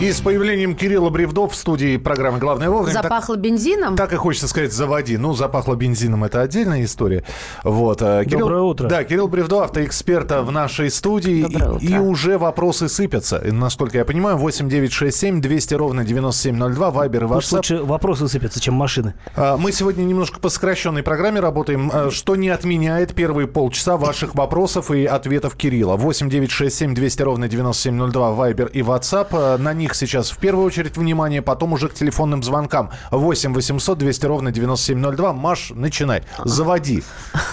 И с появлением Кирилла Бревдов в студии программы «Главное вовремя». Запахло так, бензином? Так и хочется сказать «заводи». Ну, запахло бензином – это отдельная история. Вот. Э, Кирилл, Доброе утро. Да, Кирилл Бревдов, автоэксперт в нашей студии. Доброе и, и уже вопросы сыпятся. И, насколько я понимаю, 8 9 6 7 200 ровно 9702, Вайбер и WhatsApp. Пусть лучше вопросы сыпятся, чем машины. А, мы сегодня немножко по сокращенной программе работаем, а, что не отменяет первые полчаса ваших вопросов и ответов Кирилла. 8 9 6 7 200 ровно 9702, Вайбер и WhatsApp. А, на них сейчас в первую очередь внимание, потом уже к телефонным звонкам. 8 800 200 ровно 9702. Маш, начинай. Заводи.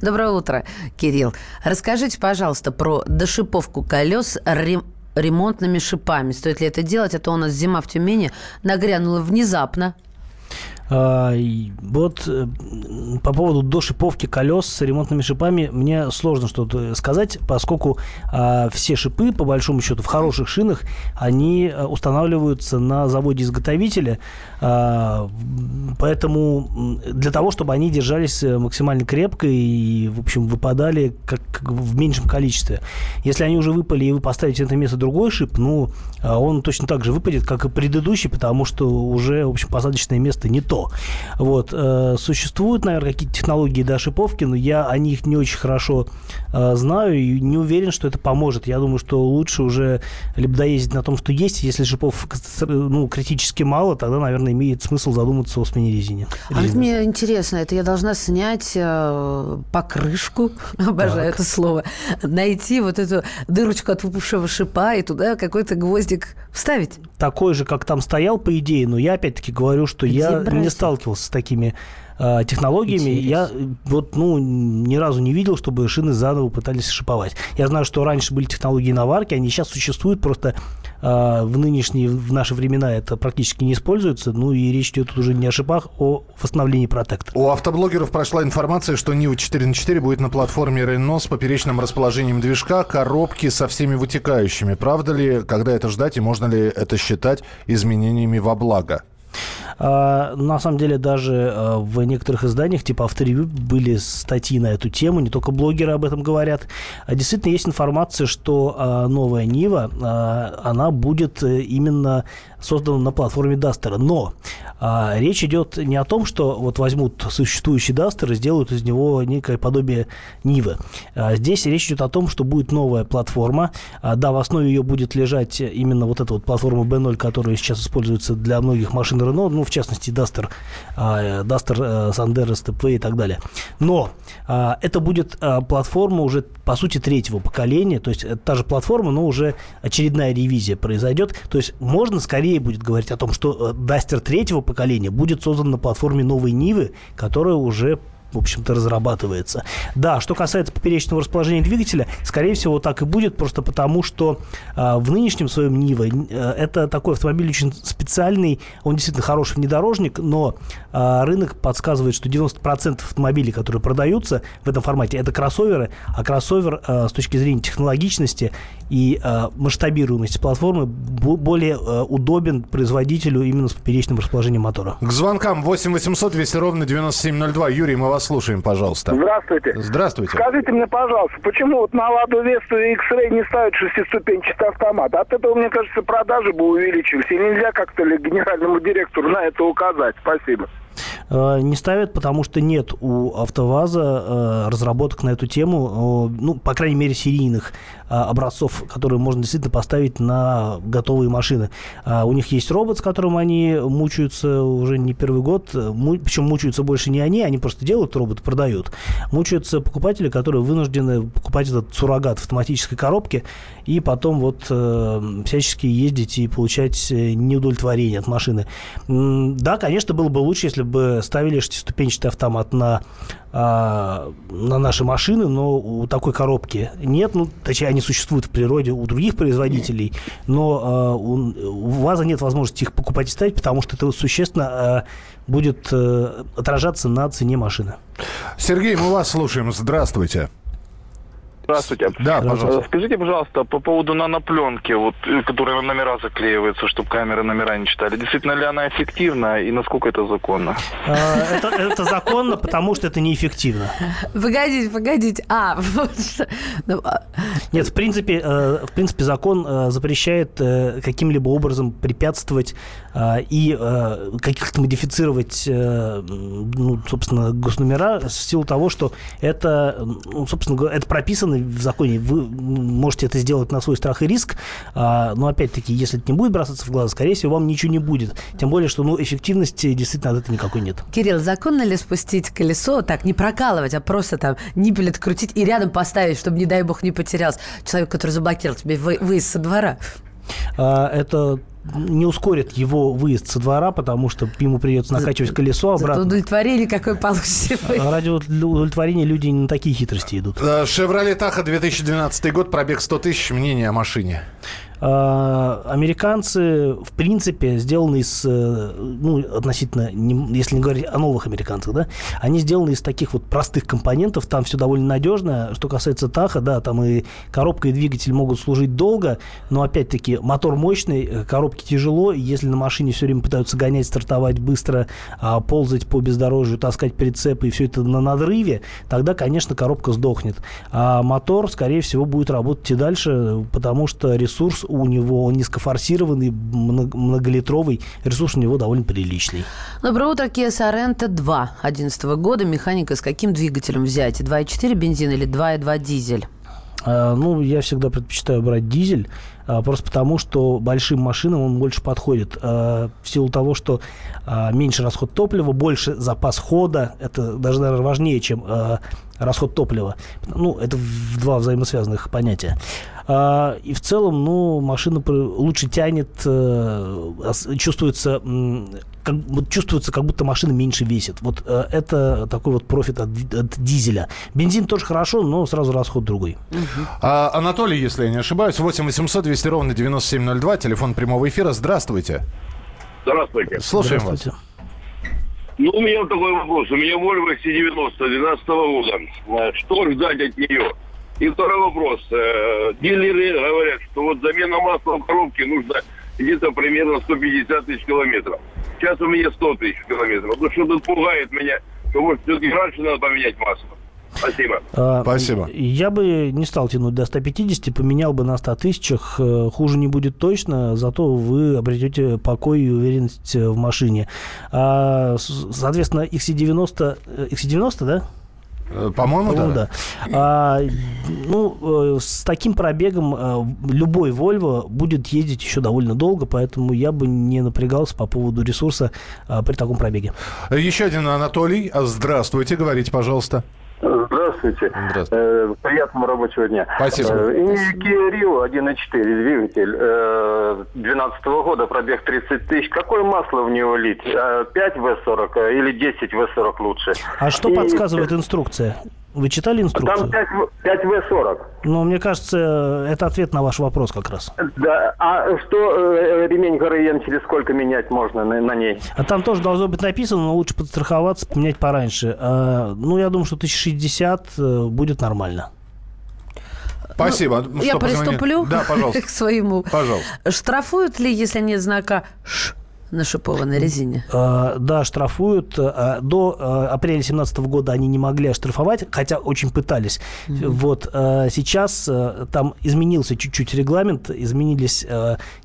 Доброе утро, Кирилл. Расскажите, пожалуйста, про дошиповку колес ремонтными шипами. Стоит ли это делать? А то у нас зима в Тюмени нагрянула внезапно. А, вот э, по поводу дошиповки колес с ремонтными шипами мне сложно что-то сказать, поскольку а, все шипы, по большому счету, в хороших шинах, они э, устанавливаются на заводе-изготовителя, а, поэтому для того, чтобы они держались э, максимально крепко и, в общем, выпадали как, в меньшем количестве. Если они уже выпали, и вы поставите на это место другой шип, ну, он точно так же выпадет, как и предыдущий, потому что уже, в общем, посадочное место не то. Вот. Э, существуют, наверное, какие-то технологии до шиповки, но я о них не очень хорошо э, знаю и не уверен, что это поможет. Я думаю, что лучше уже либо доездить на том, что есть. Если шипов ну, критически мало, тогда, наверное, имеет смысл задуматься о смене резины. А вот мне интересно, это я должна снять э, покрышку, обожаю так. это слово, найти вот эту дырочку от выпавшего шипа и туда какой-то гвоздик вставить? Такой же, как там стоял, по идее, но я опять-таки говорю, что Где я брать? не сталкивался с такими э, технологиями. Интересно. Я вот, ну, ни разу не видел, чтобы шины заново пытались шиповать. Я знаю, что раньше были технологии наварки, они сейчас существуют, просто э, в нынешние, в наши времена это практически не используется. Ну, и речь идет уже не о шипах, а о восстановлении протектора. У автоблогеров прошла информация, что Нива 4 на 4 будет на платформе Renault с поперечным расположением движка, коробки со всеми вытекающими. Правда ли, когда это ждать и можно ли это считать изменениями во благо? А, на самом деле даже а, в некоторых изданиях, типа авторевью, были статьи на эту тему, не только блогеры об этом говорят. А действительно есть информация, что а, новая Нива, она будет э, именно создана на платформе Duster. Но а, речь идет не о том, что вот возьмут существующий Duster и сделают из него некое подобие Нивы. А, здесь речь идет о том, что будет новая платформа. А, да, в основе ее будет лежать именно вот эта вот платформа B0, которая сейчас используется для многих машин Renault, ну, в частности, Duster, а, Duster, э, Sandero, Stepway и так далее. Но а, это будет а, платформа уже, по сути, третьего поколения, то есть это та же платформа, но уже очередная ревизия произойдет. То есть можно скорее скорее будет говорить о том, что Дастер э, третьего поколения будет создан на платформе новой Нивы, которая уже в общем-то, разрабатывается. Да, что касается поперечного расположения двигателя, скорее всего, так и будет, просто потому что э, в нынешнем своем Нива э, это такой автомобиль очень специальный, он действительно хороший внедорожник, но э, рынок подсказывает, что 90% автомобилей, которые продаются в этом формате, это кроссоверы, а кроссовер э, с точки зрения технологичности и э, масштабируемости платформы более э, удобен производителю именно с поперечным расположением мотора. К звонкам 8 800 200 ровно 9702. Юрий, мы вас вас слушаем, пожалуйста. Здравствуйте. Здравствуйте. Скажите мне, пожалуйста, почему вот на Ладу Весту и X-Ray не ставят шестиступенчатый автомат? От этого, мне кажется, продажи бы увеличились. И нельзя как-то ли генеральному директору на это указать? Спасибо. Э, не ставят, потому что нет у АвтоВАЗа э, разработок на эту тему, ну, по крайней мере, серийных э, образцов, которые можно действительно поставить на готовые машины. У них есть робот, с которым они мучаются уже не первый год, причем мучаются больше не они, они просто делают робот, продают. Мучаются покупатели, которые вынуждены покупать этот суррогат в автоматической коробке и потом вот всячески ездить и получать неудовлетворение от машины. Да, конечно, было бы лучше, если бы ставили шестиступенчатый автомат на, а, на наши машины, но у такой коробки нет. Ну, точнее, они существуют в природе у других производителей, но а, у, ВАЗа нет возможности их покупать и ставить, потому что это существенно а, будет а, отражаться на цене машины. Сергей, мы вас слушаем. Здравствуйте. Здравствуйте. Да, пожалуйста. Э, Скажите, пожалуйста, по поводу нанопленки, вот, э, которая на номера заклеивается, чтобы камеры номера не читали. Действительно ли она эффективна и насколько это законно? А, Это, это законно, потому что это неэффективно. Погодите, погодите. А. Ну, а, Нет, в принципе, э, в принципе закон э, запрещает э, каким-либо образом препятствовать э, и э, как-то модифицировать, э, ну, собственно, госномера в силу того, что это, ну, собственно, говоря, это прописано в законе. Вы можете это сделать на свой страх и риск, а, но опять-таки, если это не будет бросаться в глаза, скорее всего, вам ничего не будет. Тем более, что ну, эффективности действительно от этого никакой нет. Кирилл, законно ли спустить колесо, так, не прокалывать, а просто там ниппель открутить и рядом поставить, чтобы, не дай бог, не потерялся человек, который заблокировал тебе вы- выезд со двора? А, Это не ускорит его выезд со двора, потому что ему придется накачивать колесо Зато обратно. удовлетворение какое получите вы. А Ради уд- удовлетворения люди не на такие хитрости идут. Э, «Шевроле Таха» 2012 год, пробег 100 тысяч. Мнение о машине. А, Американцы, в принципе, сделаны из, э, ну, относительно, если не говорить о новых американцах, да, они сделаны из таких вот простых компонентов, там все довольно надежно. Что касается Таха, да, там и коробка, и двигатель могут служить долго, но, опять-таки, мотор мощный, э, коробке тяжело, если на машине все время пытаются гонять, стартовать быстро, а, ползать по бездорожью, таскать прицепы, и все это на надрыве, тогда, конечно, коробка сдохнет. А мотор, скорее всего, будет работать и дальше, потому что ресурс у него низкофорсированный, много- многолитровый, ресурс у него довольно приличный. Доброе утро, Kia Sorento 2 11 года. Механика с каким двигателем взять? 2.4 бензин или 2.2 дизель? А, Ну, я всегда предпочитаю брать дизель, а, просто потому, что большим машинам он больше подходит. А, В силу того, что меньше расход топлива, больше запас хода. Это даже, наверное, важнее, чем расход топлива. Ну, это в- два взаимосвязанных понятия. А, И в целом, ну, машина лучше тянет, э, чувствуется, как, вот чувствуется, как будто машина меньше весит. Вот э, это такой вот профит от, от дизеля. Бензин тоже хорошо, но сразу расход другой. А, Анатолий, если я не ошибаюсь, 8 800 200 ровно 9702, телефон прямого эфира. Здравствуйте. Здравствуйте. Слушаем вас. Здравствуйте. Ну, у меня такой вопрос. У меня Volvo XC90 2012 года. Э, Что ждать от нее? И второй вопрос. Э, Дилеры говорят, что вот замена масла в коробке нужно где-то примерно 150 тысяч километров. Сейчас у меня 100 тысяч километров. Ну, что тут пугает меня, что, может, все-таки раньше надо поменять масло. Спасибо. А, Спасибо. Я бы не стал тянуть до 150, поменял бы на 100 тысячах. Э, Хуже не будет точно, зато вы обретете покой и уверенность э, в машине. А, соответственно, XC90, э, XC90, да? Э, По-моему, да. да. А, ну, э, с таким пробегом э, любой Volvo будет ездить еще довольно долго, поэтому я бы не напрягался по поводу ресурса при таком пробеге. Еще один Анатолий. Здравствуйте, говорите, пожалуйста. Здравствуйте. Здравствуйте. Э, приятного рабочего дня. Спасибо. Э, и Kia Rio 1.4 двигатель э, 12 года, пробег 30 тысяч. Какое масло в него лить? Э, 5 В40 э, или 10 В40 лучше? А что И- подсказывает инструкция? Вы читали Там инструкцию? 5, В- 5 В40. Ну, мне кажется, это ответ на ваш вопрос как раз. Да. А что э, ремень ГРН через сколько менять можно на, на ней? А там тоже должно быть написано, но лучше подстраховаться, поменять пораньше. А, ну, я думаю, что 1060 э, будет нормально. Спасибо. Ну, Я позвонили? приступлю Да, пожалуйста. к своему. Пожалуйста. Штрафуют ли, если нет знака «Ш» на шипованной резине? А, да, штрафуют. А, До апреля 2017 года они не могли оштрафовать, хотя очень пытались. Вот а, сейчас там изменился чуть-чуть регламент, изменились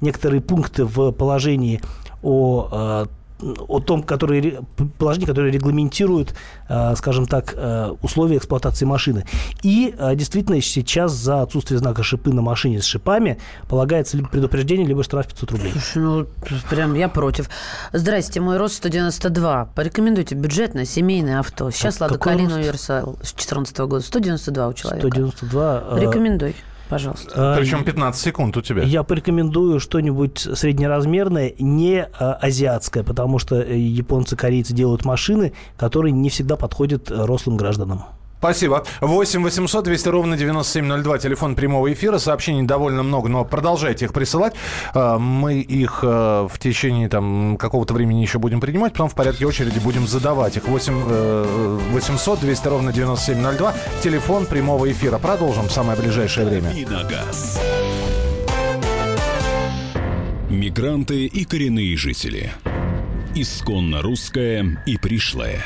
некоторые пункты в положении о о том, которые, ре- положение, которое регламентирует, а, скажем так, а, условия эксплуатации машины. И а, действительно сейчас за отсутствие знака шипы на машине с шипами полагается либо предупреждение, либо штраф 500 рублей. Слушай, ну, прям я против. Здрасте, мой рост 192. Порекомендуйте бюджетное, семейное авто. Сейчас Как- Лада Калина? Универсал с 2014 года. 192 у человека. 192. а, Рекомендуй, пожалуйста. а, Причем 15 секунд у тебя. Я порекомендую что-нибудь среднеразмерное, не а, азиатское, потому что э, японцы, корейцы делают машины, которые не всегда подходят э, рослым гражданам. Спасибо. 8 800 200 ровно 9702. Телефон прямого эфира. Сообщений довольно много, но продолжайте их присылать. А, мы их э, в течение там, какого-то времени еще будем принимать, потом в порядке очереди будем задавать их. 8 800 200 ровно 9702. Телефон прямого эфира. Продолжим в самое ближайшее время. Давиногаз. Мигранты и коренные жители. Исконно русское и пришлое.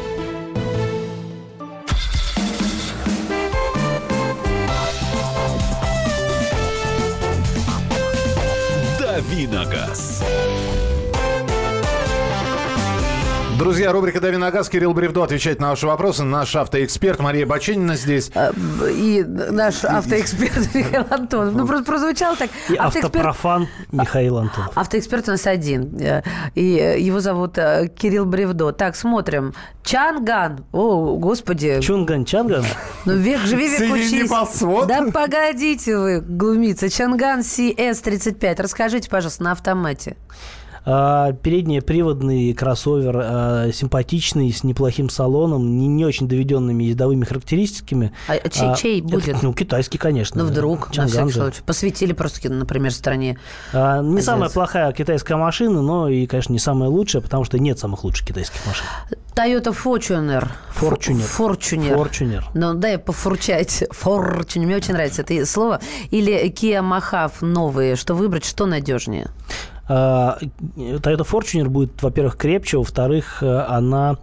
Давиногаз. Друзья, рубрика «Дави на газ». Кирилл Бревдо отвечает на ваши вопросы. Наш автоэксперт Мария Баченина здесь. А, И наш автоэксперт Михаил Антонов. Ну, просто прозвучало так. И Автоэксперт- автопрофан Михаил Антонов. Автоэксперт у нас один. Э, И э, его зовут э, Кирилл Бревдо. Так, смотрим. Чанган. О, господи. Чунган Чанган. Ну, век живи, век учись. Да погодите вы, глумиться. Чанган CS35. Расскажите, пожалуйста, на автомате. А, Переднеприводный кроссовер, а, симпатичный, с неплохим салоном, не, не очень доведенными ездовыми характеристиками. А чей- чей это, будет? ну, китайский, конечно. Ну, вдруг, на Чанган всякий же. случай. Посвятили просто, например, стране. А, не самая Хозяйство. плохая китайская машина, но и, конечно, не самая лучшая, потому что нет самых лучших китайских машин. Toyota Fortuner. Fortuner. Fortuner. Fortuner. Ну, дай пофурчать. Fortuner. Мне очень нравится это слово. Или Kia Mahav новые. Что выбрать, что надежнее? А, Toyota Fortuner будет, во-первых, крепче, во-вторых, э, она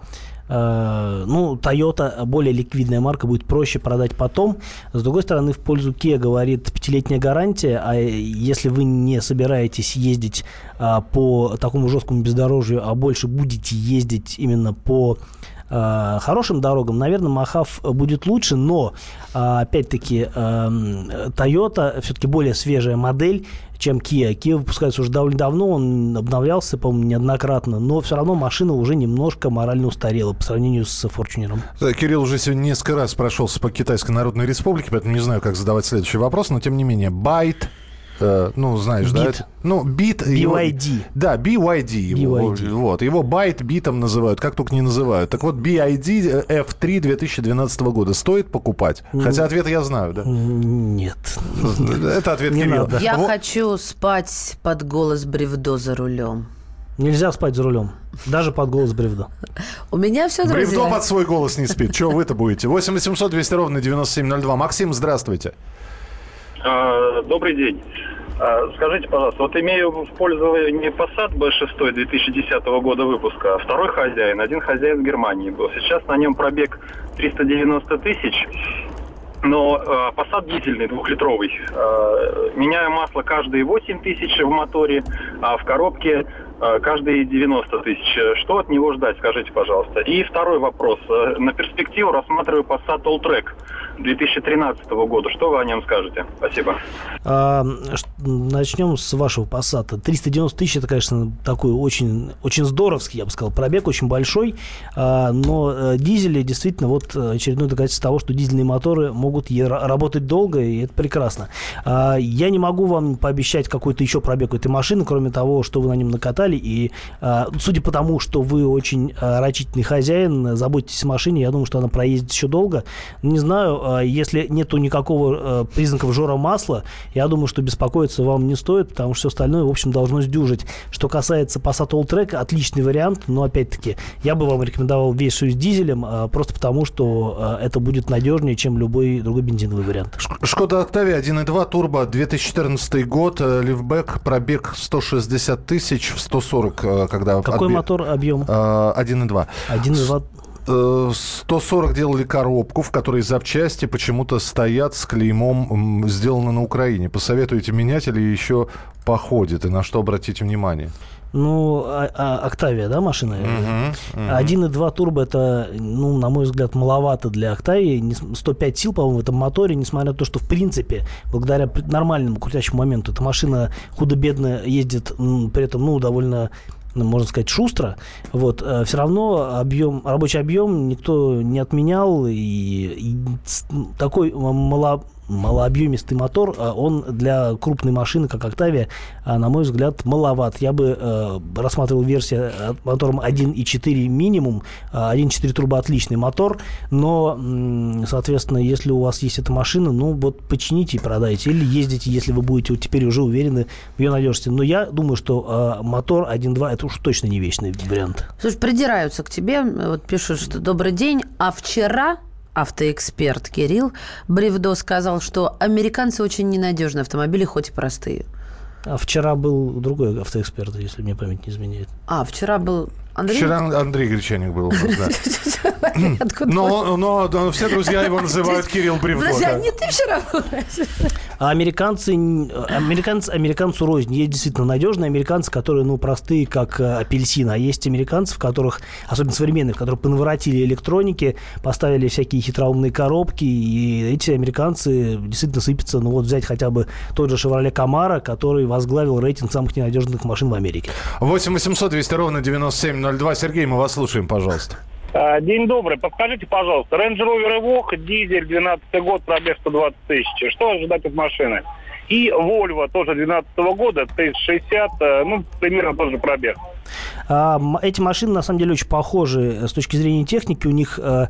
э, ну, Toyota более ликвидная марка, будет проще продать потом. С другой стороны, в пользу Kia говорит пятилетняя гарантия, а если вы не собираетесь ездить а, по такому жесткому бездорожью, а больше будете ездить именно по э, хорошим дорогам, наверное, Mohave будет лучше, но а, опять-таки эм, Toyota все-таки более свежая модель, чем Kia. Kia выпускается уже довольно давно, он обновлялся, по-моему, неоднократно, но все равно машина уже немножко морально устарела по сравнению с Fortuner. Да, Кирилл уже сегодня несколько раз прошелся по Китайской Народной Республике, поэтому не знаю, как задавать следующий вопрос, но тем не менее, байт, э, ну, знаешь, да? Бит. это- Ну, бит. его- BYD. Да, BYD. его, BYD. Вот, его байт битом называют, как только не называют. Так вот, BYD F3 2012 года стоит покупать? Хотя ответ я знаю, да? Нет. Это ответ Не Кирилла. надо. Я Во- хочу спать под голос бревдо за рулем. Нельзя спать за рулем. Даже под голос бревда. У меня все, Бревдо друзья. под свой голос не спит. Чего вы-то будете? 8 800 200 ровно 9702. Максим, здравствуйте. А, Добрый день. А, Скажите, пожалуйста, вот имею в пользовании Passat B6 2010 года выпуска, а второй хозяин, один хозяин в Германии был. Сейчас на нем пробег 390 тысяч, но э, Passat дизельный, двухлитровый. Э, меняю масло каждые 8 тысяч в моторе, а в коробке каждые 90 тысяч. Что от него ждать, скажите, пожалуйста. И второй вопрос. Э, На перспективу рассматриваю Passat Alltrack 2013 года. Что вы о нем скажете? Спасибо. А, начнем с вашего Passat. 390 тысяч, это, конечно, такой очень, очень здоровский, я бы сказал, пробег, очень большой. А, но э, дизели действительно вот э, очередное доказательство того, что дизельные моторы могут работать долго, и это прекрасно. А, я не могу вам пообещать какой-то еще пробег этой машины, кроме того, что вы на нем накатали. И а, судя по тому, что вы очень а, рачительный хозяин, заботитесь о машине, я думаю, что она проедет еще долго. Не знаю, а, если нету никакого э, признаков жора масла, я думаю, что беспокоиться вам не стоит, потому что все остальное, в общем, должно сдюжить. Что касается Passat Alltrack, отличный вариант, но, опять-таки, я бы вам рекомендовал весь с дизелем, а, просто потому, что э, это будет надежнее, чем любой другой бензиновый вариант. Шкода Октавия 1.2 турбо 2014 год, э, лифбэк, пробег 160 тысяч в 140, э, когда... Какой отбе- мотор, объем? Э, 1.2. 1,2 Э, 140 делали коробку, в которой запчасти почему-то стоят с клеймом «Сделано на Украине». Посоветуете менять или еще походит? И на что обратить внимание? Ну, а, а, Октавия, да, машина? Мгм, мгм. 1.2 турбо это, ну, на мой взгляд, маловато для Октавии. Не с- 105 сил, по-моему, в этом моторе, несмотря на то, что, в принципе, благодаря нормальному крутящему моменту, эта машина худо-бедно ездит, при этом, ну, довольно ну, можно сказать, шустро, вот, все равно объем, рабочий объем никто не отменял, и, и такой мало, малообъемистый мотор, а он для крупной машины, как Октавия, а, на мой взгляд, маловат. Я бы э, рассматривал версию э, мотором 1.4 минимум. А, 1.4 турбо отличный мотор, но, соответственно, если у вас есть эта машина, ну вот почините и продайте. Или ездите, если вы будете теперь уже уверены в ее надежности. Но я думаю, что э, мотор 1.2 это уж точно не вечный вариант. Слушай, придираются к тебе, вот пишут, что добрый день, а вчера автоэксперт Кирилл Бревдо сказал, что американцы очень ненадежные автомобили, хоть и простые. А вчера был другой автоэксперт, если мне память не изменяет. А, вчера был Андрей? Вчера Андрей Гречаник был у нас, да. Но, но, но все друзья его называют Кирилл Бревдо. Подожди, а не ты вчера был? А американцы, американцы, американцу рознь. Есть действительно надежные американцы, которые, ну, простые, как э, апельсин. А есть американцы, в которых, особенно современные, в которых понаворотили электроники, поставили всякие хитроумные коробки, и эти американцы действительно сыпятся. Ну, вот взять хотя бы тот же Chevrolet Camaro, который возглавил рейтинг самых ненадежных машин в Америке. 8 800 200 ровно 9702. Сергей, мы вас слушаем, пожалуйста. А, День добрый. Подскажите, пожалуйста, Range Rover Evoque, дизель, 12 год, пробег 120 тысяч. Что ожидать от машины? И Volvo, тоже 12 года, Т-60, э, ну, примерно тот же пробег. А, эти машины на самом деле очень похожи с точки зрения техники. У них э,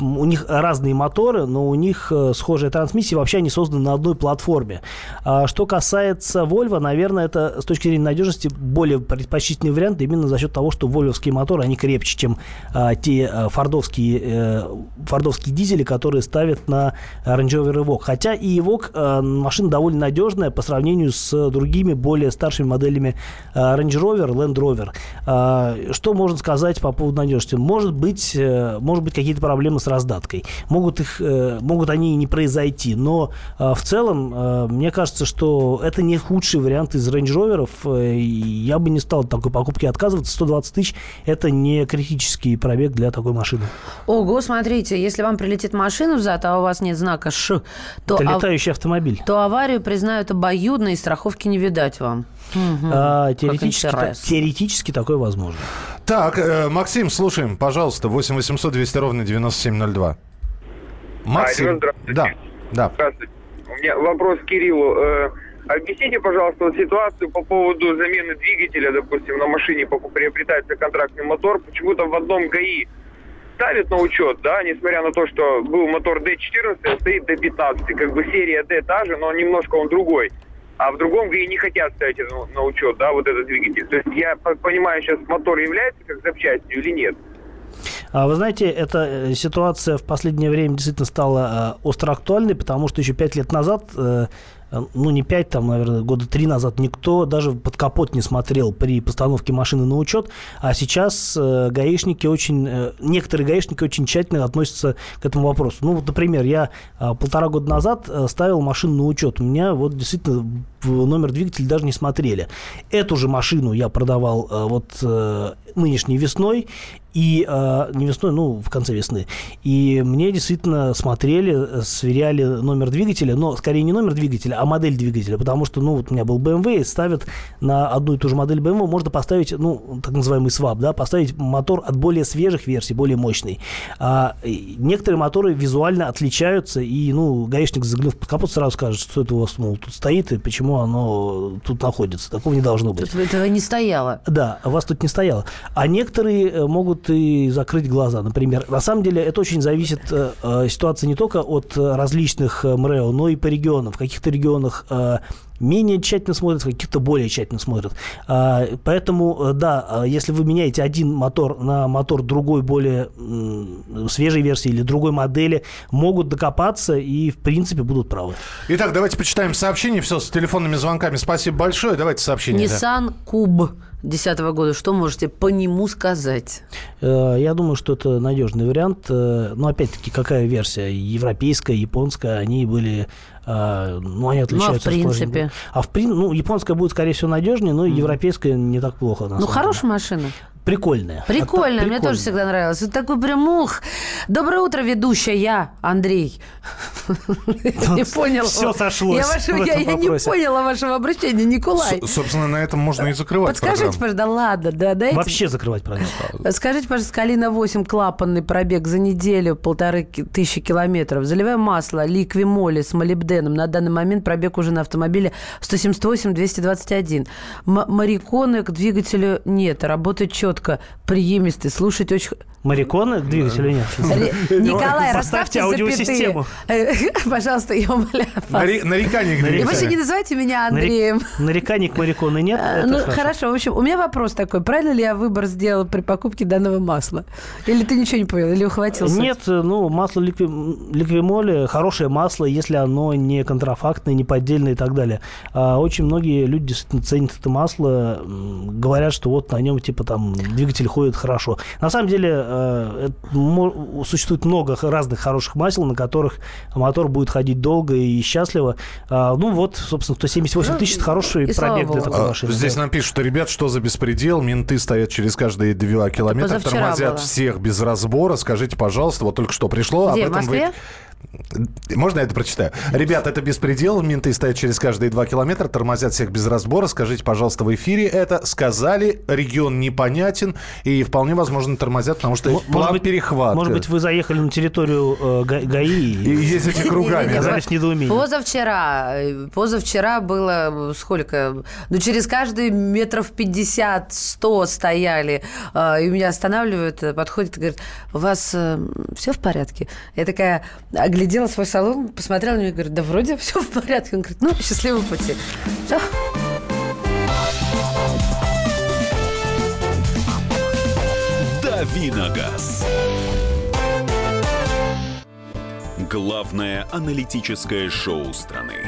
у них разные моторы, но у них э, схожая трансмиссия, вообще они созданы на одной платформе. А что касается Volvo, наверное, это с точки зрения надежности более предпочтительный вариант именно за счет того, что вольвовские моторы, они крепче, чем а, те а, фордовские, э, фордовские дизели, которые ставят на Range Rover Evoque. Хотя и Evoque э, машина довольно надежная по сравнению с другими более старшими моделями э, Range Rover, Land Rover. А, Что можно сказать по поводу надежности? Может быть, э, может быть какие-то проблемы с раздаткой. Могут, их, э, могут они и не произойти. Но э, в целом, э, мне кажется, что это не худший вариант из Range Rover. Я бы не стал от такой покупки отказываться. 120 тысяч – это не критический пробег для такой машины. Ого, смотрите, если вам прилетит машина взад, а у вас нет знака «Ш», то, это ав- летающий автомобиль. то аварию признают обоюдно, и страховки не видать вам. А, теоретически, та- теоретически такое возможно. Так, э, Максим, слушаем, пожалуйста, 8 800 200 ровно 9702. Максим. Алло, здравствуйте. Да, да. Здравствуйте. У меня вопрос к Кириллу. Э, Объясните, пожалуйста, вот ситуацию по поводу замены двигателя, допустим, на машине приобретается контрактный мотор, почему-то в одном ГАИ ставят на учет, да, несмотря на то, что был мотор D14, а стоит D15, как бы серия D та же, но немножко он другой. А в другом ГАИ не хотят ставить это на учет, да, вот этот двигатель. То есть я по- понимаю, сейчас мотор является как запчастью или нет? А Вы знаете, эта э, ситуация в последнее время действительно стала э, остро актуальной, потому что еще пять лет назад, э, ну не пять, там, наверное, года три назад, никто даже под капот не смотрел при постановке машины на учет, а сейчас э, гаишники очень, э, некоторые гаишники очень тщательно относятся к этому вопросу. Ну вот, например, я э, полтора года назад э, ставил машину на учет, у меня вот действительно номер двигателя даже не смотрели. Эту же машину я продавал э, вот э, нынешней весной, и э, не весной, ну, в конце весны. И мне действительно смотрели, э, сверяли номер двигателя, но скорее не номер двигателя, а модель двигателя, потому что, ну, вот у меня был BMW, и ставят на одну и ту же модель BMW, можно поставить, ну, так называемый свап, да, поставить мотор от более свежих версий, более мощный. А некоторые моторы визуально отличаются, и, ну, гаишник, заглянув под капот, сразу скажет, что это у вас, мол, тут стоит, и почему оно тут находится. Такого не должно быть. Тут этого не стояло. Да, у вас тут не стояло. А некоторые э, могут и закрыть глаза, например. На самом деле это очень зависит э, э, ситуация не только от э, различных э, МРЭО, но и по регионам. В каких-то регионах э, менее тщательно смотрят, в каких-то более тщательно смотрят. А, Поэтому, э, да, э, если вы меняете один мотор на мотор другой, более м, свежей версии или другой модели, могут докопаться и, в принципе, будут правы. Итак, давайте почитаем сообщения. Все, с телефонными звонками. Спасибо большое. Давайте сообщение. да. Nissan Куб 2010 года. Что можете по нему сказать? Э, Я думаю, что это надежный вариант. Э, Но опять-таки, какая версия? Европейская, японская, они были А, ну, они отличаются. Ну, а в принципе? А в принципе, ну, японская будет, скорее всего, надежнее, но европейская не так плохо. ну, хорошая машина. Прикольная. Прикольная, мне тоже всегда нравилось. Вот такой прям ух. Доброе утро, ведущая, я, Андрей. Не понял. Все сошлось Я не поняла вашего обращения, Николай. Собственно, на этом можно и закрывать Подскажите, пожалуйста, ладно, да, дайте. Вообще закрывать правильно. Скажите, пожалуйста, Калина 8, клапанный пробег за неделю, полторы тысячи километров. Заливаем масло, ликвимоли с молибденом. На данный момент пробег уже на автомобиле 178-221. Мариконы к двигателю нет, работает четко четко, приемистый, слушать очень... Мариконы к двигателю нет? Николай, расставьте аудиосистему. Пожалуйста, я умоляю вас. Нарекание к двигателю. И вообще не называйте меня Андреем. Нареканий к Мариконы нет? Ну, хорошо. В общем, у меня вопрос такой. Правильно ли я выбор сделал при покупке данного масла? Или ты ничего не понял? Или ухватился? Нет, ну, масло ликвимоли, хорошее масло, если оно не контрафактное, не поддельное и так далее. А очень многие люди действительно ценят это масло, говорят, что вот на нем, типа, там, двигатель ходит хорошо. На самом деле э, существует много разных хороших масел, на которых мотор будет ходить долго и счастливо. А, ну вот, собственно, 178 ну, тысяч – это хороший пробег для такой а, машины. Здесь нам пишут, что, ребят, что за беспредел? Менты стоят через каждые два километра, тормозят было. всех без разбора. Скажите, пожалуйста, вот только что пришло. Где, об этом в Москве? Вы... Можно я это прочитаю? Ребят, это беспредел. Менты стоят через каждые два километра, тормозят всех без разбора. Скажите, пожалуйста, в эфире это сказали. Регион непонятен и вполне возможно тормозят, потому что может план быть, перехват. Может быть, вы заехали на территорию э, ГАИ и, и ездите кругами. Оказались в недоумении. Позавчера, позавчера было сколько? Ну, через каждые метров 50-100 стояли. Э, и меня останавливают, подходит и говорит, у вас э, все в порядке? Я такая оглядела свой салон, посмотрела на него и говорит, да вроде все в порядке. Он говорит, ну, счастливого пути. Все. Давиногаз. Главное аналитическое шоу страны.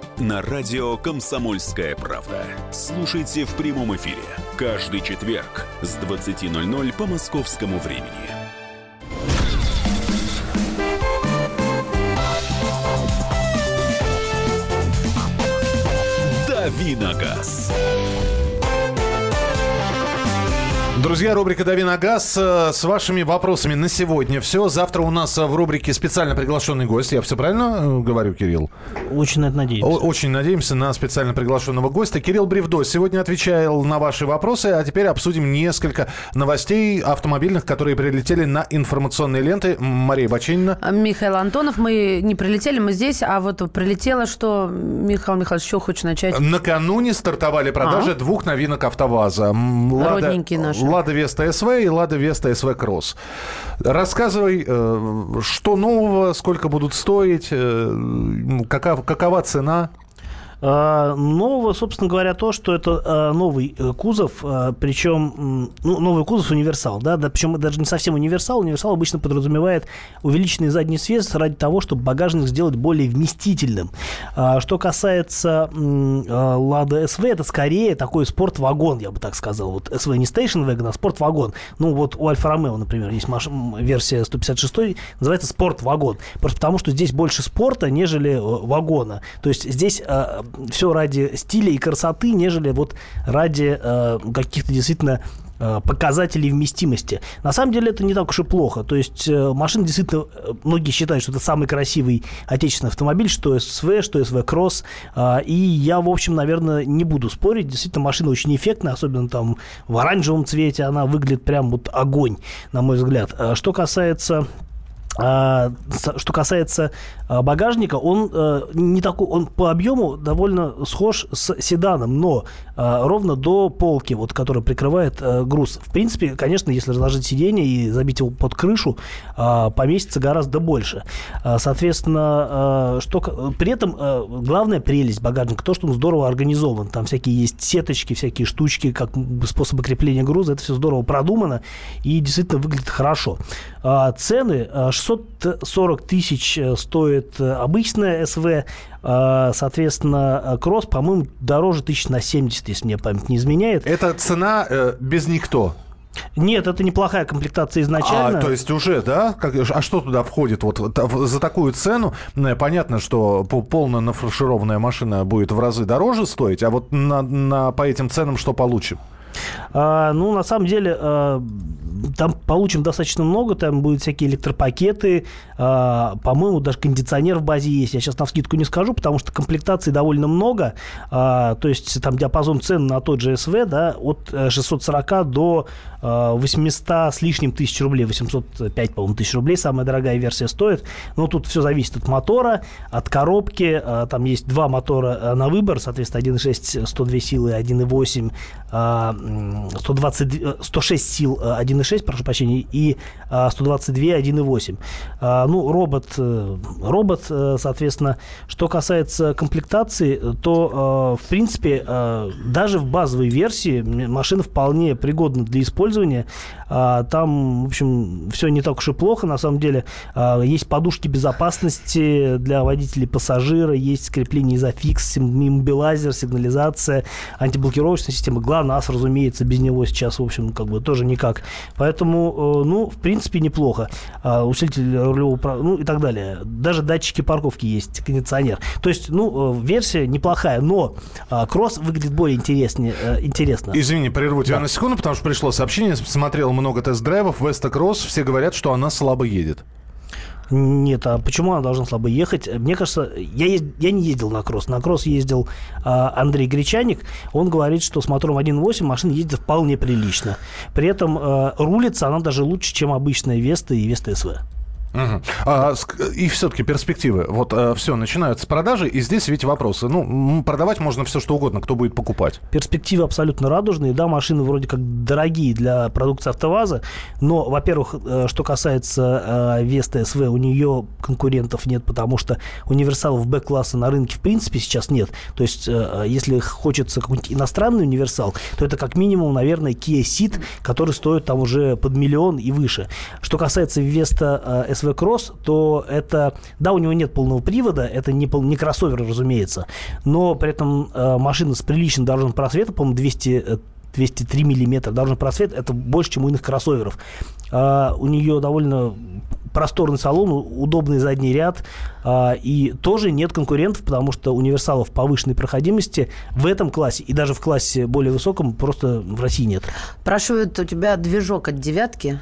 на радио «Комсомольская правда». Слушайте в прямом эфире каждый четверг с 20.00 по московскому времени. «Давиногаз» Друзья, рубрика «Дави на газ» э, с вашими вопросами на сегодня все. Завтра у нас э, в рубрике специально приглашенный гость. Я все правильно э, говорю, Кирилл? Очень на это надеемся. Очень надеемся на специально приглашенного гостя. Кирилл Бревдо сегодня отвечал на ваши вопросы, а теперь обсудим несколько новостей автомобильных, которые прилетели на информационные ленты. Мария Баченина. Михаил Антонов. Мы не прилетели, мы здесь, а вот прилетело, что Михаил Михайлович, что хочешь начать? Накануне стартовали продажи а? двух новинок АвтоВАЗа. Лада... Родненькие наши. Лада Веста СВ и Лада Веста СВ Кросс. Рассказывай, э, что нового, сколько будут стоить, э, какова, цена? А, нового, собственно говоря, то, что это а, новый э, кузов, а, причем ну, новый кузов универсал, да, да, причем даже не совсем универсал. Универсал обычно подразумевает увеличенный задний свес ради того, чтобы багажник сделать более вместительным. Что касается Лада СВ, это скорее такой спорт-вагон, я бы так сказал. Вот СВ не Station Wagon, а спорт-вагон. Ну, вот у Альфа Ромео, например, есть версия 156, называется спорт-вагон. Просто потому, что здесь больше спорта, нежели э, вагона. То есть здесь все ради стиля и красоты, нежели вот ради э, каких-то действительно э, показателей вместимости. На самом деле это не так уж и плохо. То есть э, машина действительно, э, многие считают, что это самый красивый отечественный автомобиль, что СВ, что СВ Кросс. И я, в общем, наверное, не буду спорить. Действительно, машина очень эффектная, особенно там в оранжевом цвете. Она выглядит прям вот огонь, на мой взгляд. Что касается а, что касается а, багажника, он э, не такой, он по объему довольно схож с седаном, но а, ровно до полки, вот, которая прикрывает э, груз. В принципе, конечно, если разложить сиденье и забить его под крышу, поместится гораздо больше. Соответственно, что при этом главная прелесть багажника то, что он здорово организован. Там всякие есть сеточки, всякие штучки, как способы крепления груза. Это все здорово продумано и действительно выглядит хорошо. Цены 640 тысяч э, стоит э, обычная СВ, а, соответственно, кросс, по-моему, дороже тысяч на 70, если мне память не изменяет. Это цена э, без никто? Нет, это неплохая комплектация изначально. А, то есть уже, да? Как, а что туда входит? Вот за такую цену понятно, что полная нафаршированная машина будет в разы дороже стоить, а вот на, на, по этим ценам что получим? А, ну, на самом деле, а, там получим достаточно много, там будут всякие электропакеты, а, по-моему, даже кондиционер в базе есть. Я сейчас на скидку не скажу, потому что комплектаций довольно много, а, то есть там диапазон цен на тот же СВ, да, от 640 э, до 800 а, с лишним тысяч рублей, 805, по-моему, тысяч рублей самая дорогая версия стоит. Но тут все зависит от мотора, от коробки. А, там есть два мотора а, на выбор, соответственно, 1.6 102 силы, 1.8 120, 106 сил 1.6, прошу прощения, и 122 1.8. Ну, робот, э, робот, э, соответственно, что касается комплектации, то, в принципе, даже в базовой версии машина вполне пригодна для использования. А, там, в общем, все не так уж и плохо. На самом деле а, есть подушки безопасности для водителей пассажира, есть скрепление изофикс, иммобилайзер, сигнализация, антиблокировочная система. ГЛОНАСС, разумеется, без него сейчас, в общем, как бы тоже никак. Поэтому, э, ну, в принципе, неплохо. А, усилитель рулевого ну и так далее. Даже датчики парковки есть, кондиционер. То есть, ну, э, версия неплохая, но кросс выглядит более интереснее, э, интересно. Извини, прерву тебя да. на секунду, потому что пришло сообщение смотрел много тест-драйвов, Веста Кросс, все говорят, что она слабо едет. Нет, а почему она должна слабо ехать? Мне кажется, я, езд... я не ездил на кросс. На кросс ездил а, Андрей Гречаник. Он говорит, что с мотором 1.8 машина ездит вполне прилично. При этом а, рулится она даже лучше, чем обычная Веста и Веста СВ. Угу. А, и все-таки перспективы. Вот а, все, начинаются продажи, и здесь ведь вопросы. Ну, продавать можно все, что угодно, кто будет покупать. Перспективы абсолютно радужные. Да, машины вроде как дорогие для продукции АвтоВАЗа, но, во-первых, э, что касается э, Веста СВ, у нее конкурентов нет, потому что универсалов Б-класса на рынке в принципе сейчас нет. То есть, э, если хочется какой-нибудь иностранный универсал, то это как минимум, наверное, Kia Ceed, который стоит там уже под миллион и выше. Что касается Веста SV Cross, то это, да, у него нет полного привода, это не, не кроссовер, разумеется, но при этом э, машина с приличным дорожным просветом, по-моему, 200 203 миллиметра дорожный просвет, это больше, чем у иных кроссоверов. А, у нее довольно просторный салон, удобный задний ряд, а, и тоже нет конкурентов, потому что универсалов повышенной проходимости в этом классе и даже в классе более высоком просто в России нет. Спрашивают, у тебя движок от девятки?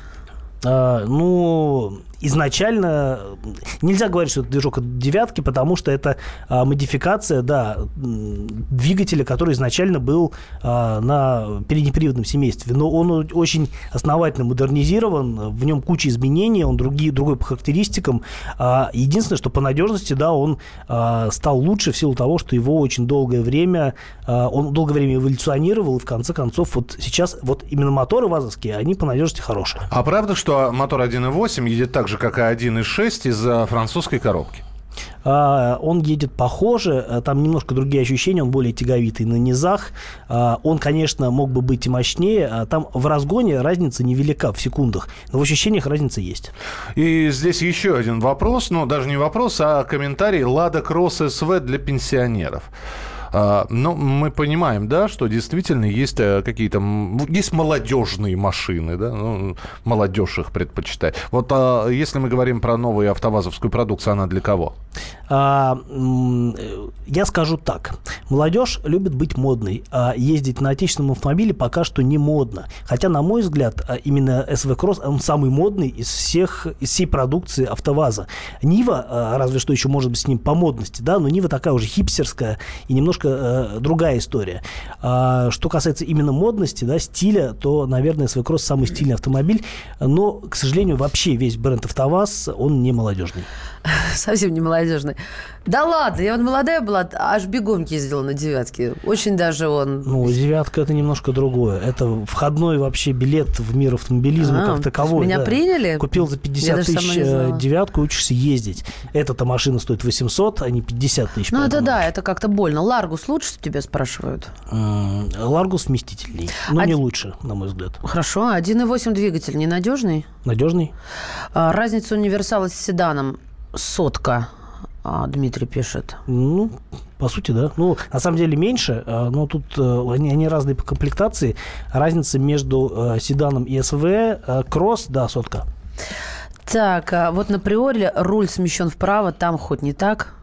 А, ну, изначально нельзя говорить, что это движок от девятки, потому что это а, модификация, да, двигателя, который изначально был а, на переднеприводном семействе. Но он очень основательно модернизирован, в нем куча изменений, он другие, другой по характеристикам. А, единственное, что по надежности, да, он а, стал лучше в силу того, что его очень долгое время, а, он долгое время эволюционировал, и в конце концов вот сейчас вот именно моторы вазовские, они по надежности хорошие. А правда, что мотор 1.8 едет так же, как и 1.6 из-за французской коробки. А, он едет похоже, э, там немножко другие ощущения, он более тяговитый на низах. А, он, конечно, мог бы быть и мощнее. А там в разгоне разница невелика в секундах, но в ощущениях разница есть. И здесь еще один вопрос, но даже не вопрос, а комментарий «Лада Кросс СВ для пенсионеров». А, но мы понимаем, да, что действительно есть э, какие-то... Есть молодежные машины, да, ну, молодежь их предпочитает. Вот а, если мы говорим про новую автовазовскую продукцию, она для кого? А, я скажу так. Молодежь любит быть модной, а ездить на отечественном автомобиле пока что не модно. Хотя, на мой взгляд, а, именно SV Cross, он самый модный из всех, из всей продукции АвтоВАЗа. Нива, а, разве что еще может быть с ним по модности, да, но Нива такая уже хипстерская и немножко э, другая история. А, что касается именно модности, да, стиля, то, наверное, Cross самый стильный автомобиль, но, к сожалению, вообще весь бренд АвтоВАЗ, он не молодежный. Совсем не молодежный. Да ладно, я вот молодая была, аж бегом ездила на девятке. Очень даже он... Ну, девятка это немножко другое. Это входной вообще билет в мир автомобилизма а, как таковой. Меня да. приняли? Купил за 50 тысяч э, девятку, учишься ездить. Эта-то машина стоит 800, а не 50 тысяч. Ну, это да, это как-то больно. Ларгус лучше тебя спрашивают? Ларгус вместительней, но а... не лучше, на мой взгляд. Хорошо. 1.8 двигатель ненадежный? Надежный. А, разница универсала с седаном сотка, а, Дмитрий пишет. Ну, по сути, да. Ну, на самом деле меньше, а, но тут э, они, они разные по комплектации. Разница между э, седаном и SW, э, кросс, да, сотка. Так, а вот на приоре руль смещен вправо, там хоть не так?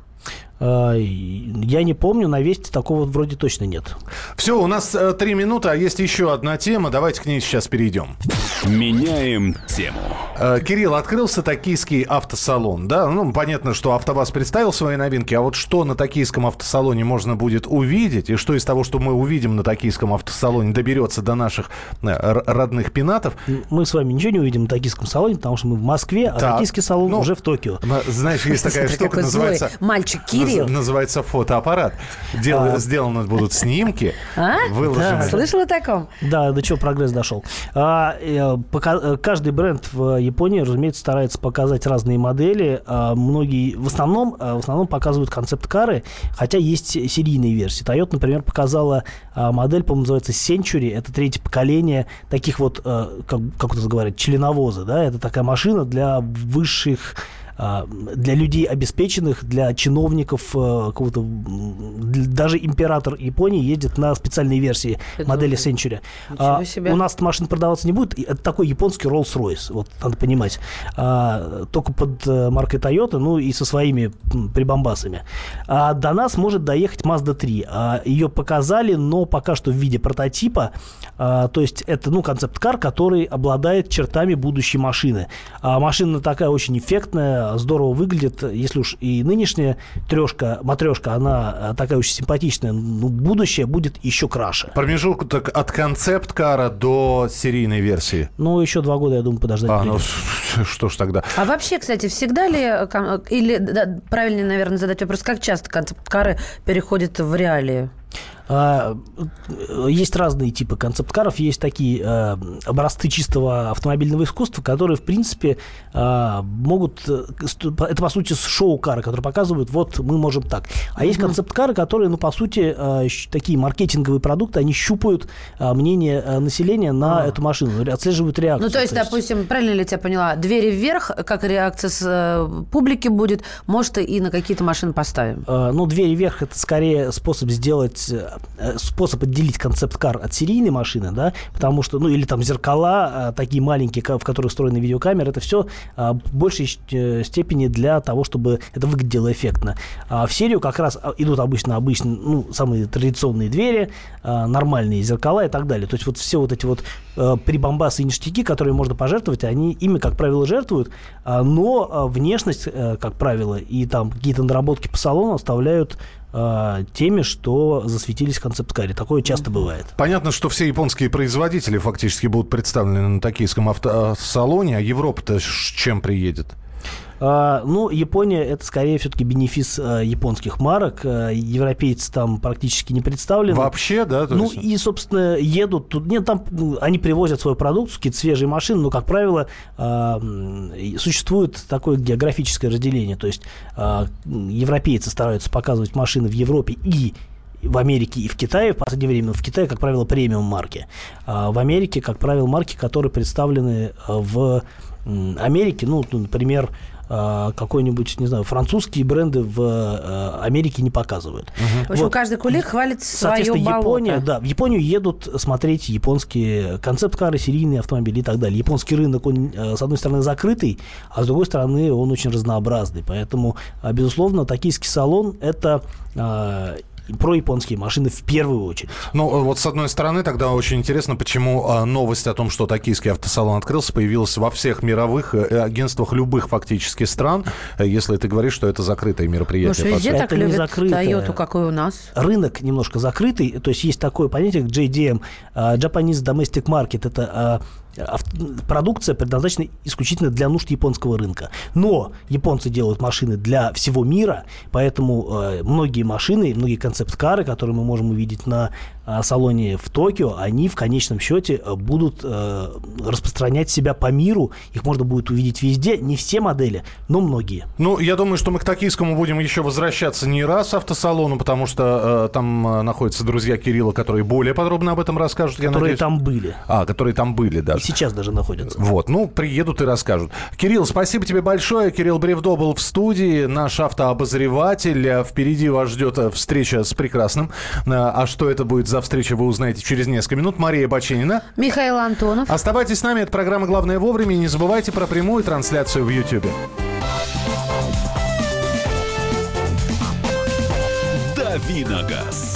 А, я не помню, на Вести такого вроде точно нет. Все, у нас э, три минуты, а есть еще одна тема. Давайте к ней сейчас перейдем. Меняем тему. Э, Кирилл, открылся токийский автосалон, да? Ну, понятно, что АвтоВАЗ представил свои новинки, а вот что на токийском автосалоне можно будет увидеть, и что из того, что мы увидим на токийском автосалоне, доберется до наших э, родных пенатов? Мы с вами ничего не увидим на токийском салоне, потому что мы в Москве, а так. токийский салон ну, уже в Токио. Знаешь, есть такая штука, называется... Мальчик Кирилл называется фотоаппарат. Дел, а. Сделаны будут снимки, а? выложены. Да. Слышал о таком? Да, до чего прогресс дошел. А, э, пока, э, каждый бренд в Японии, разумеется, старается показать разные модели. А, многие, в основном, а, в основном показывают концепт-кары, хотя есть серийные версии. Toyota, например, показала а, модель, по-моему, называется Century. Это третье поколение таких вот, как, как это говорят, членовоза. Да? Это такая машина для высших для людей обеспеченных, для чиновников э, какого-то... Даже император Японии ездит на специальные версии это модели Century. А, у нас машин продаваться не будет. Это такой японский Rolls-Royce, вот надо понимать. А, только под э, маркой Toyota, ну и со своими прибамбасами. А до нас может доехать Mazda 3. А, ее показали, но пока что в виде прототипа. А, то есть это, ну, концепт-кар, который обладает чертами будущей машины. А машина такая очень эффектная, здорово выглядит. Если уж и нынешняя трешка, матрешка, она такая очень симпатичная, ну, будущее будет еще краше. Промежуток от концепт-кара до серийной версии? Ну, еще два года, я думаю, подождать. А, ну, что ж тогда? А вообще, кстати, всегда ли, или да, правильнее, наверное, задать вопрос, как часто концепт-кары переходят в реалии? А, есть разные типы концепт-каров, есть такие а, образцы чистого автомобильного искусства, которые, в принципе, а, могут... Э, это, по сути, шоу-кары, которые показывают, вот мы можем так. А есть концепт-кары, которые, ну, по сути, такие маркетинговые продукты, они щупают мнение населения на эту машину, отслеживают реакцию. Ну, то есть, то есть, допустим, правильно ли я тебя поняла, двери вверх, как реакция с э, публики будет, может, и на какие-то машины поставим? Ну, двери вверх – это скорее способ сделать Э, способ отделить концепт-кар от серийной машины, да, потому что, ну, или там зеркала, э, такие маленькие, в которых встроены видеокамеры, это все а, в большей э, степени для того, чтобы это выглядело эффектно. А в серию как раз а, идут обычно, обычно, ну, самые традиционные двери, нормальные зеркала и так далее. То есть вот все вот эти вот прибамбасы и ништяки, которые можно пожертвовать, они ими, как правило, жертвуют, но внешность, как правило, и там какие-то наработки по салону оставляют э, теми, что засветились в концепт-каре. Такое часто бывает. Понятно, что все японские производители фактически будут представлены на токийском автосалоне, а Европа-то с чем приедет? А, ну, Япония это скорее все-таки бенефис а, японских марок. А, европейцы там практически не представлены. Вообще, да? ну есть... и, собственно, едут тут. Нет, там они привозят свою продукцию, какие-то свежие машины, но, как правило, существует такое географическое разделение. То есть европейцы стараются показывать машины в Европе и в Америке и в Китае, в последнее время в Китае, как правило, премиум марки. А в Америке, как правило, марки, которые представлены в Америке, ну, например, а, какой-нибудь, не знаю, французские бренды в э, Америке не показывают. Угу. В общем, вот. каждый кулик хвалит свое Соответственно, болото. Япония, да, в Японию едут смотреть японские концепт-кары, серийные автомобили и так далее. Японский рынок, он, э, с одной стороны, закрытый, а с другой стороны, он очень разнообразный. Поэтому, а, безусловно, токийский салон – это а, про японские машины в первую очередь. Ну, вот с одной стороны, тогда очень интересно, почему а, новость о том, что токийский автосалон открылся, появилась во всех мировых э, агентствах любых фактически стран, э, если ты говоришь, что это закрытое мероприятие. Ну, везде так это любят Toyota, какой у нас. Рынок немножко закрытый, то есть есть такое понятие, как JDM, а, Japanese Domestic Market, это а, продукция предназначена исключительно для нужд японского рынка. Но японцы делают машины для всего мира, поэтому э, многие машины, многие концепт-кары, которые мы можем увидеть на э, салоне в Токио, они в конечном счете э, будут э, распространять себя по миру. Их можно будет увидеть везде, не все модели, но многие. Ну, я думаю, что мы к токийскому будем еще возвращаться не раз автосалону, потому что э, там э, находятся друзья Кирилла, которые более подробно об этом расскажут. Которые надеюсь. там были. А, которые там были, да сейчас даже находятся. Вот, ну, приедут и расскажут. Кирилл, спасибо тебе большое. Кирилл Бревдо был в студии, наш автообозреватель. Впереди вас ждет э, встреча с прекрасным. Э, а что это будет за встреча, вы узнаете через несколько минут. Мария Баченина. Михаил Антонов. Оставайтесь с нами, это программа «Главное вовремя». И не забывайте про прямую трансляцию в YouTube. Давиногаз.